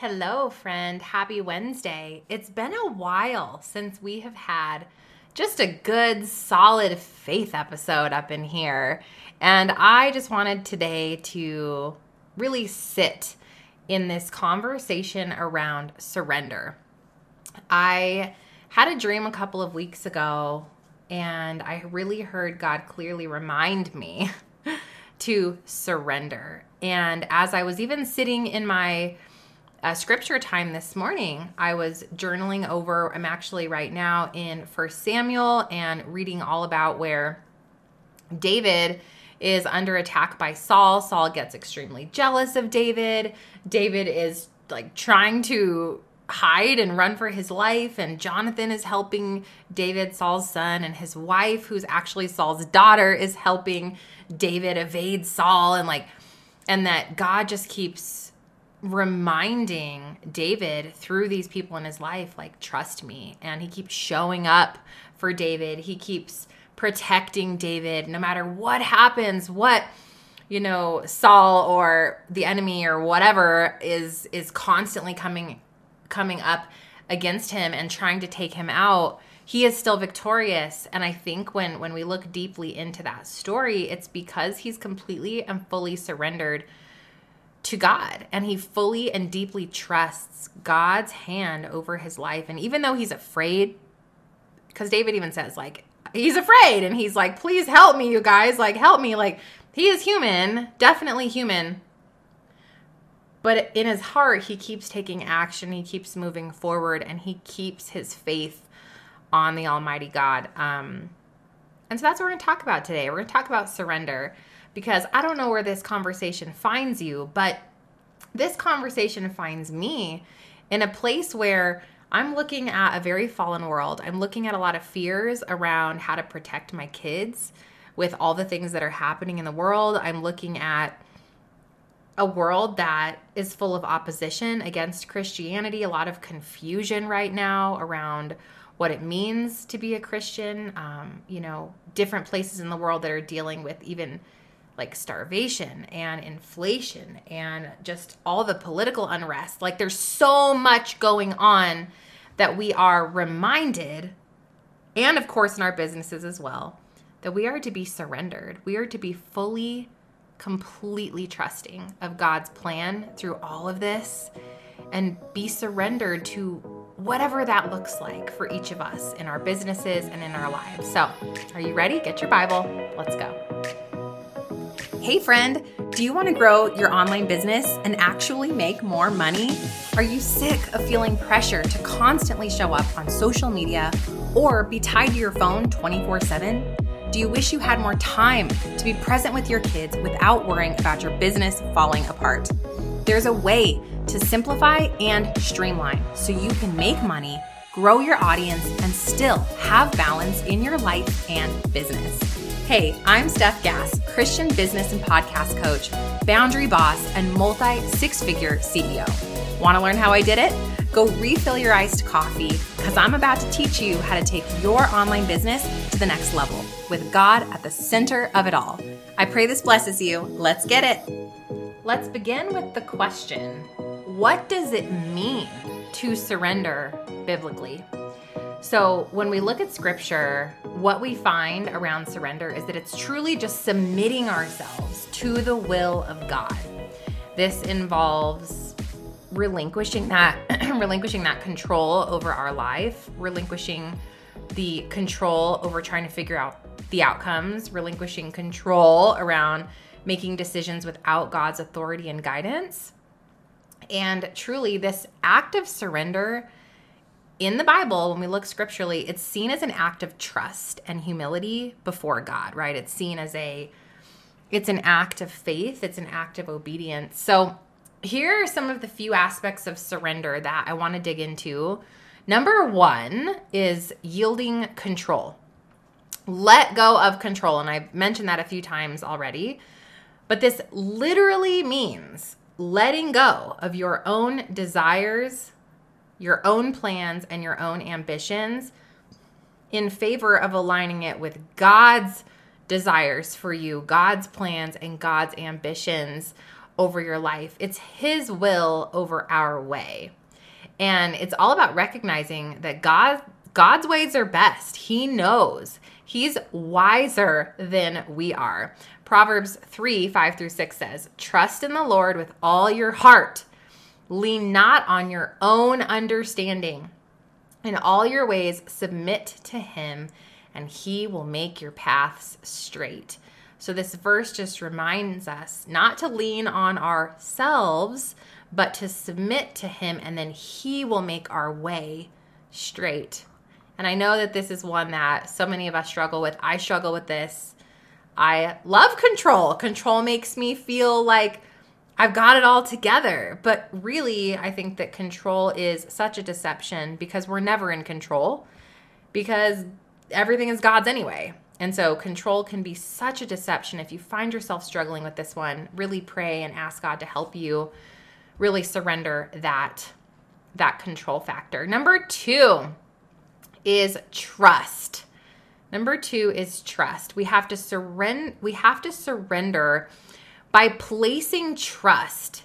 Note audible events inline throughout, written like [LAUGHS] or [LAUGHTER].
Hello, friend. Happy Wednesday. It's been a while since we have had just a good, solid faith episode up in here. And I just wanted today to really sit in this conversation around surrender. I had a dream a couple of weeks ago, and I really heard God clearly remind me [LAUGHS] to surrender. And as I was even sitting in my uh, scripture time this morning, I was journaling over. I'm actually right now in First Samuel and reading all about where David is under attack by Saul. Saul gets extremely jealous of David. David is like trying to hide and run for his life and Jonathan is helping David Saul's son and his wife who's actually Saul's daughter is helping David evade Saul and like and that God just keeps reminding David through these people in his life, like, trust me. And he keeps showing up for David. He keeps protecting David no matter what happens, what you know Saul or the enemy or whatever is is constantly coming coming up against him and trying to take him out he is still victorious and i think when when we look deeply into that story it's because he's completely and fully surrendered to God and he fully and deeply trusts God's hand over his life. And even though he's afraid, because David even says, like, he's afraid and he's like, please help me, you guys, like, help me. Like, he is human, definitely human. But in his heart, he keeps taking action, he keeps moving forward, and he keeps his faith on the Almighty God. Um, and so that's what we're going to talk about today. We're going to talk about surrender because I don't know where this conversation finds you, but this conversation finds me in a place where I'm looking at a very fallen world. I'm looking at a lot of fears around how to protect my kids with all the things that are happening in the world. I'm looking at a world that is full of opposition against Christianity, a lot of confusion right now around what it means to be a Christian. Um, you know, different places in the world that are dealing with even like starvation and inflation and just all the political unrest. Like there's so much going on that we are reminded, and of course in our businesses as well, that we are to be surrendered. We are to be fully, completely trusting of God's plan through all of this and be surrendered to whatever that looks like for each of us in our businesses and in our lives. So, are you ready? Get your Bible. Let's go. Hey, friend, do you want to grow your online business and actually make more money? Are you sick of feeling pressure to constantly show up on social media or be tied to your phone 24 7? Do you wish you had more time to be present with your kids without worrying about your business falling apart? There's a way to simplify and streamline so you can make money, grow your audience, and still have balance in your life and business. Hey, I'm Stef Gass, Christian business and podcast coach, boundary boss, and multi six figure CEO. Want to learn how I did it? Go refill your iced coffee because I'm about to teach you how to take your online business to the next level with God at the center of it all. I pray this blesses you. Let's get it. Let's begin with the question What does it mean to surrender biblically? So, when we look at scripture, what we find around surrender is that it's truly just submitting ourselves to the will of God. This involves relinquishing that [CLEARS THROAT] relinquishing that control over our life, relinquishing the control over trying to figure out the outcomes, relinquishing control around making decisions without God's authority and guidance. And truly this act of surrender in the Bible, when we look scripturally, it's seen as an act of trust and humility before God, right? It's seen as a it's an act of faith, it's an act of obedience. So, here are some of the few aspects of surrender that I want to dig into. Number 1 is yielding control. Let go of control, and I've mentioned that a few times already. But this literally means letting go of your own desires, your own plans and your own ambitions in favor of aligning it with God's desires for you, God's plans and God's ambitions over your life, it's His will over our way. And it's all about recognizing that God God's ways are best. He knows. He's wiser than we are. Proverbs 3 5 through 6 says, Trust in the Lord with all your heart. Lean not on your own understanding. In all your ways, submit to Him, and He will make your paths straight. So, this verse just reminds us not to lean on ourselves, but to submit to Him, and then He will make our way straight. And I know that this is one that so many of us struggle with. I struggle with this. I love control. Control makes me feel like I've got it all together. But really, I think that control is such a deception because we're never in control because everything is God's anyway. And so control can be such a deception. If you find yourself struggling with this one, really pray and ask God to help you really surrender that that control factor. Number 2 is trust. Number 2 is trust. We have to surrender we have to surrender by placing trust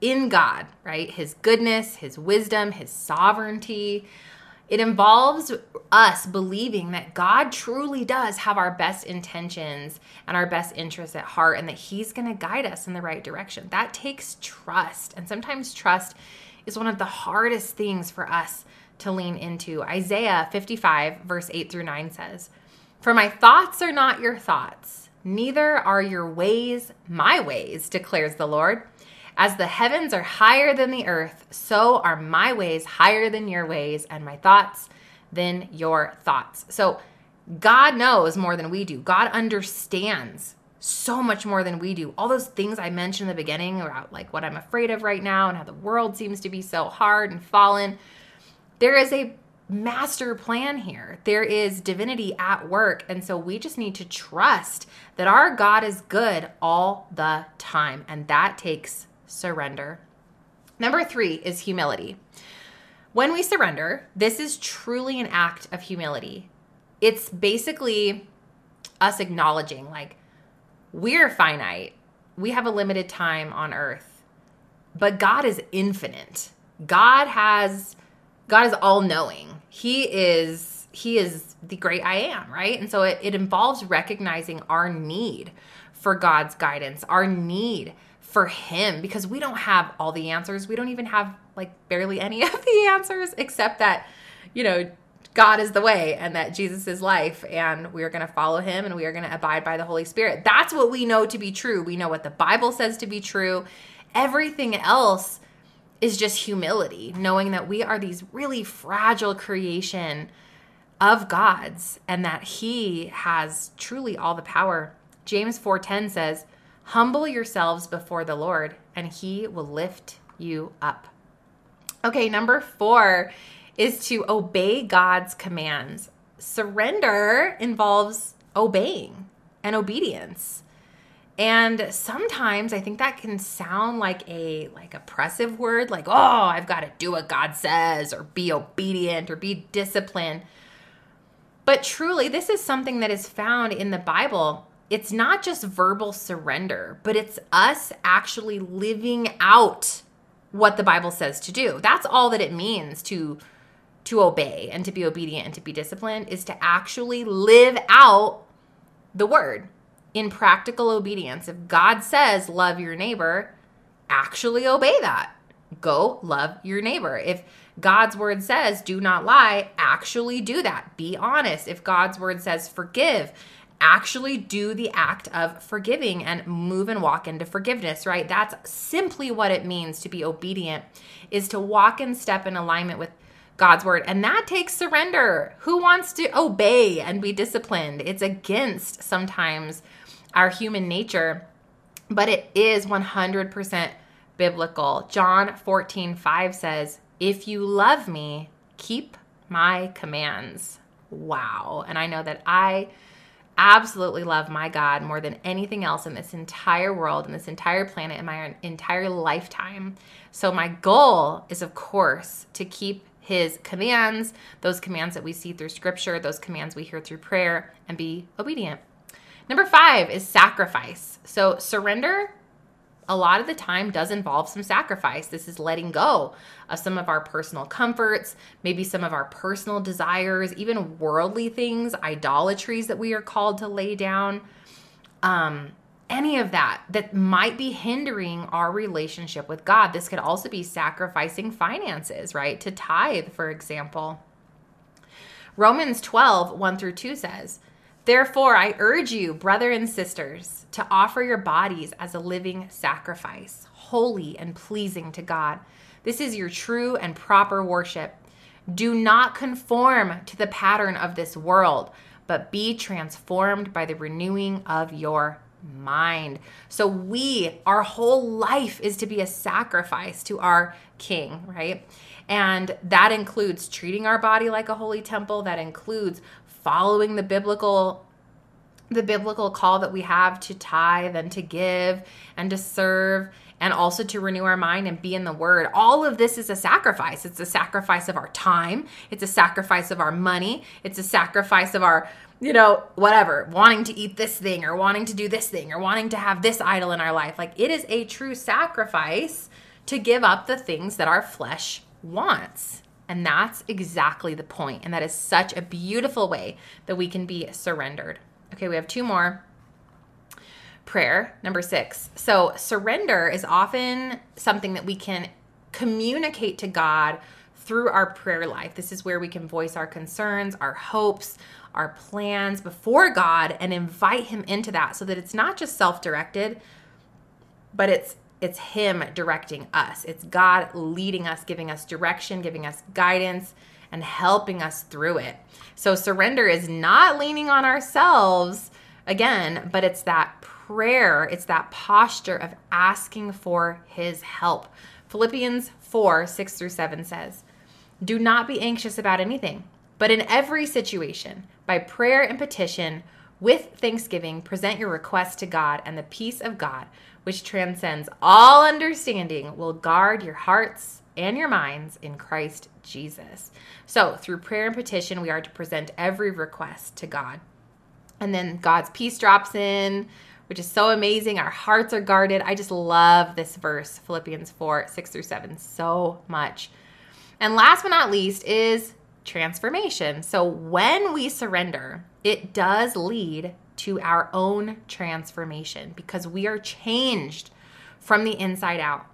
in God, right? His goodness, his wisdom, his sovereignty. It involves us believing that God truly does have our best intentions and our best interests at heart and that He's going to guide us in the right direction. That takes trust. And sometimes trust is one of the hardest things for us to lean into. Isaiah 55, verse 8 through 9 says, For my thoughts are not your thoughts, neither are your ways my ways, declares the Lord. As the heavens are higher than the earth, so are my ways higher than your ways, and my thoughts than your thoughts. So God knows more than we do. God understands so much more than we do. All those things I mentioned in the beginning about like what I'm afraid of right now and how the world seems to be so hard and fallen. There is a master plan here. There is divinity at work. And so we just need to trust that our God is good all the time. And that takes surrender. Number three is humility. When we surrender, this is truly an act of humility. It's basically us acknowledging, like, we're finite, we have a limited time on earth, but God is infinite. God has, God is all knowing. He is, He is the great I am, right? And so it, it involves recognizing our need for God's guidance, our need for him because we don't have all the answers. We don't even have like barely any [LAUGHS] of the answers except that, you know, God is the way and that Jesus is life and we are going to follow him and we are going to abide by the Holy Spirit. That's what we know to be true. We know what the Bible says to be true. Everything else is just humility, knowing that we are these really fragile creation of God's and that he has truly all the power. James 4:10 says, Humble yourselves before the Lord, and he will lift you up. Okay, number four is to obey God's commands. Surrender involves obeying and obedience. And sometimes I think that can sound like a like oppressive word like oh, I've got to do what God says or be obedient or be disciplined. But truly this is something that is found in the Bible it's not just verbal surrender, but it's us actually living out what the Bible says to do. That's all that it means to to obey and to be obedient and to be disciplined is to actually live out the word in practical obedience. If God says love your neighbor, actually obey that. Go love your neighbor. If God's word says do not lie, actually do that. Be honest. If God's word says forgive, actually do the act of forgiving and move and walk into forgiveness, right? That's simply what it means to be obedient is to walk and step in alignment with God's word. And that takes surrender. Who wants to obey and be disciplined? It's against sometimes our human nature, but it is 100% biblical. John 14, 5 says, If you love me, keep my commands. Wow. And I know that I absolutely love my God more than anything else in this entire world, in this entire planet, in my entire lifetime. So, my goal is, of course, to keep his commands, those commands that we see through scripture, those commands we hear through prayer, and be obedient. Number five is sacrifice. So, surrender a lot of the time does involve some sacrifice. This is letting go of some of our personal comforts, maybe some of our personal desires, even worldly things, idolatries that we are called to lay down. Um, any of that that might be hindering our relationship with God. This could also be sacrificing finances, right? To tithe, for example. Romans 12, 1 through 2 says, Therefore, I urge you, brother and sisters, to offer your bodies as a living sacrifice, holy and pleasing to God. This is your true and proper worship. Do not conform to the pattern of this world, but be transformed by the renewing of your mind. So, we, our whole life is to be a sacrifice to our King, right? And that includes treating our body like a holy temple, that includes following the biblical the biblical call that we have to tithe and to give and to serve and also to renew our mind and be in the word. All of this is a sacrifice. It's a sacrifice of our time, it's a sacrifice of our money, it's a sacrifice of our, you know, whatever, wanting to eat this thing or wanting to do this thing or wanting to have this idol in our life. Like it is a true sacrifice to give up the things that our flesh wants. And that's exactly the point. And that is such a beautiful way that we can be surrendered. Okay, we have two more. Prayer, number six. So, surrender is often something that we can communicate to God through our prayer life. This is where we can voice our concerns, our hopes, our plans before God and invite Him into that so that it's not just self directed, but it's it's him directing us. It's god leading us giving us direction giving us guidance and helping us through it. So surrender is not leaning on ourselves again but it's that prayer it's that posture of asking for his help. Philippians 4 6 through 7 says do not be anxious about anything but in every situation by prayer and petition with thanksgiving present your requests to god and the peace of god which transcends all understanding, will guard your hearts and your minds in Christ Jesus. So, through prayer and petition, we are to present every request to God. And then God's peace drops in, which is so amazing. Our hearts are guarded. I just love this verse, Philippians 4 6 through 7, so much. And last but not least is transformation. So, when we surrender, it does lead to our own transformation because we are changed from the inside out.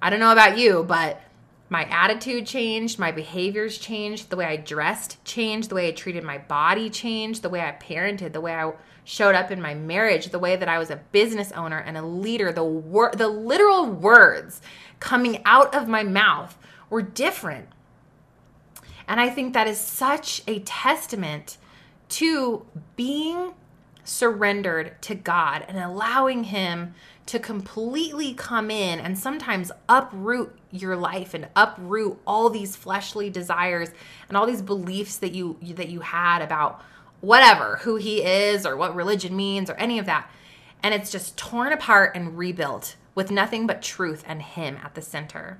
I don't know about you, but my attitude changed, my behaviors changed, the way I dressed changed, the way I treated my body changed, the way I parented, the way I showed up in my marriage, the way that I was a business owner and a leader, the wor- the literal words coming out of my mouth were different. And I think that is such a testament to being surrendered to God and allowing Him to completely come in and sometimes uproot your life and uproot all these fleshly desires and all these beliefs that you that you had about whatever who he is or what religion means or any of that. And it's just torn apart and rebuilt with nothing but truth and him at the center.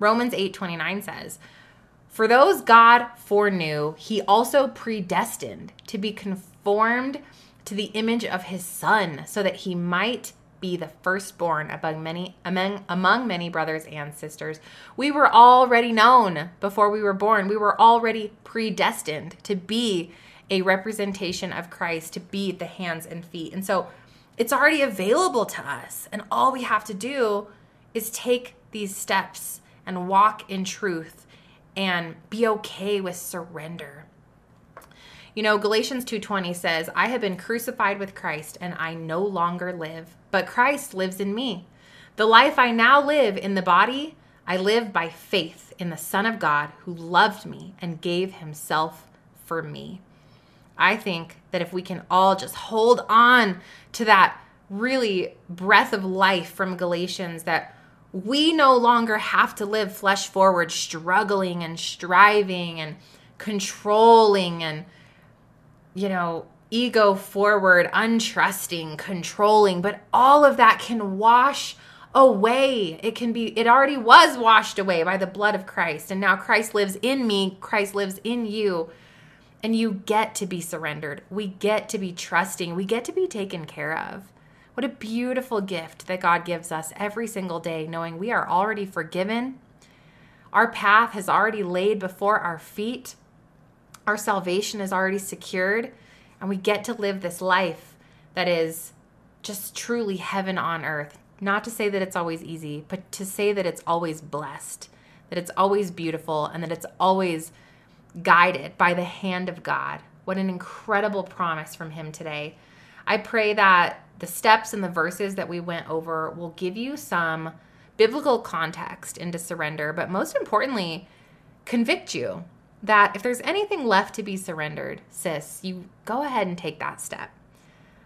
Romans 8:29 says for those god foreknew he also predestined to be conformed to the image of his son so that he might be the firstborn among many among among many brothers and sisters. We were already known before we were born. We were already predestined to be a representation of Christ, to be the hands and feet. And so it's already available to us. And all we have to do is take these steps and walk in truth and be okay with surrender. You know, Galatians 2:20 says, "I have been crucified with Christ and I no longer live, but Christ lives in me. The life I now live in the body, I live by faith in the Son of God who loved me and gave himself for me." I think that if we can all just hold on to that really breath of life from Galatians that we no longer have to live flesh forward, struggling and striving and controlling and you know, ego forward, untrusting, controlling, but all of that can wash away. It can be, it already was washed away by the blood of Christ. And now Christ lives in me, Christ lives in you. And you get to be surrendered. We get to be trusting. We get to be taken care of. What a beautiful gift that God gives us every single day, knowing we are already forgiven. Our path has already laid before our feet. Our salvation is already secured, and we get to live this life that is just truly heaven on earth. Not to say that it's always easy, but to say that it's always blessed, that it's always beautiful, and that it's always guided by the hand of God. What an incredible promise from Him today. I pray that the steps and the verses that we went over will give you some biblical context into surrender, but most importantly, convict you that if there's anything left to be surrendered, sis, you go ahead and take that step.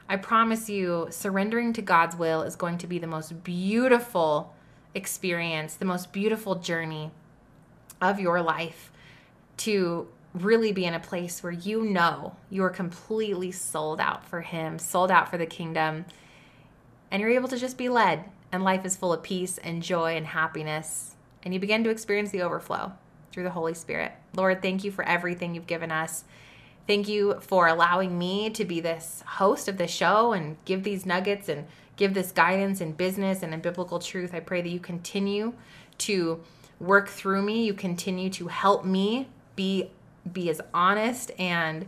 I promise you, surrendering to God's will is going to be the most beautiful experience, the most beautiful journey of your life to really be in a place where you know you are completely sold out for Him, sold out for the kingdom, and you're able to just be led. And life is full of peace and joy and happiness. And you begin to experience the overflow through the Holy Spirit. Lord, thank you for everything you've given us. Thank you for allowing me to be this host of the show and give these nuggets and give this guidance in business and in biblical truth. I pray that you continue to work through me. You continue to help me be be as honest and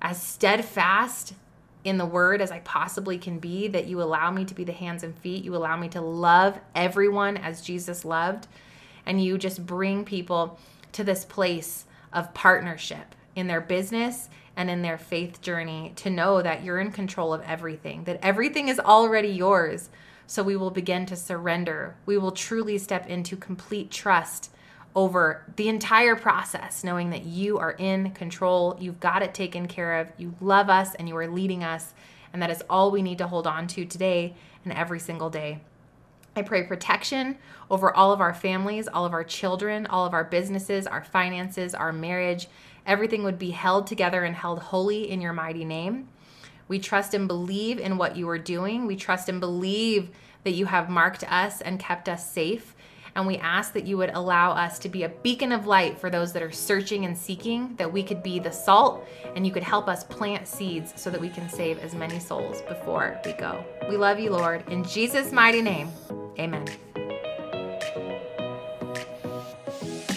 as steadfast in the word as I possibly can be, that you allow me to be the hands and feet. You allow me to love everyone as Jesus loved. And you just bring people to this place of partnership in their business and in their faith journey to know that you're in control of everything, that everything is already yours. So we will begin to surrender. We will truly step into complete trust over the entire process, knowing that you are in control, you've got it taken care of, you love us, and you are leading us. And that is all we need to hold on to today and every single day. I pray protection over all of our families, all of our children, all of our businesses, our finances, our marriage. Everything would be held together and held holy in your mighty name. We trust and believe in what you are doing. We trust and believe that you have marked us and kept us safe. And we ask that you would allow us to be a beacon of light for those that are searching and seeking, that we could be the salt and you could help us plant seeds so that we can save as many souls before we go. We love you, Lord. In Jesus' mighty name, amen.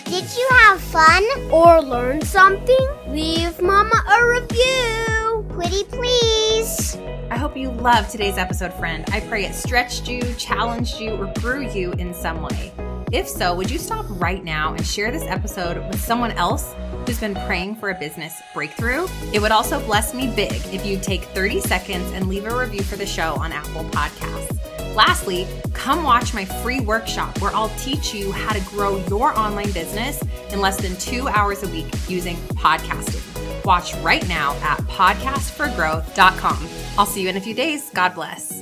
Did you have fun or learn something? Leave Mama a review. Pretty please. I hope you loved today's episode, friend. I pray it stretched you, challenged you, or grew you in some way. If so, would you stop right now and share this episode with someone else who's been praying for a business breakthrough? It would also bless me big if you'd take 30 seconds and leave a review for the show on Apple Podcasts. Lastly, come watch my free workshop where I'll teach you how to grow your online business in less than two hours a week using podcasting. Watch right now at podcastforgrowth.com. I'll see you in a few days. God bless.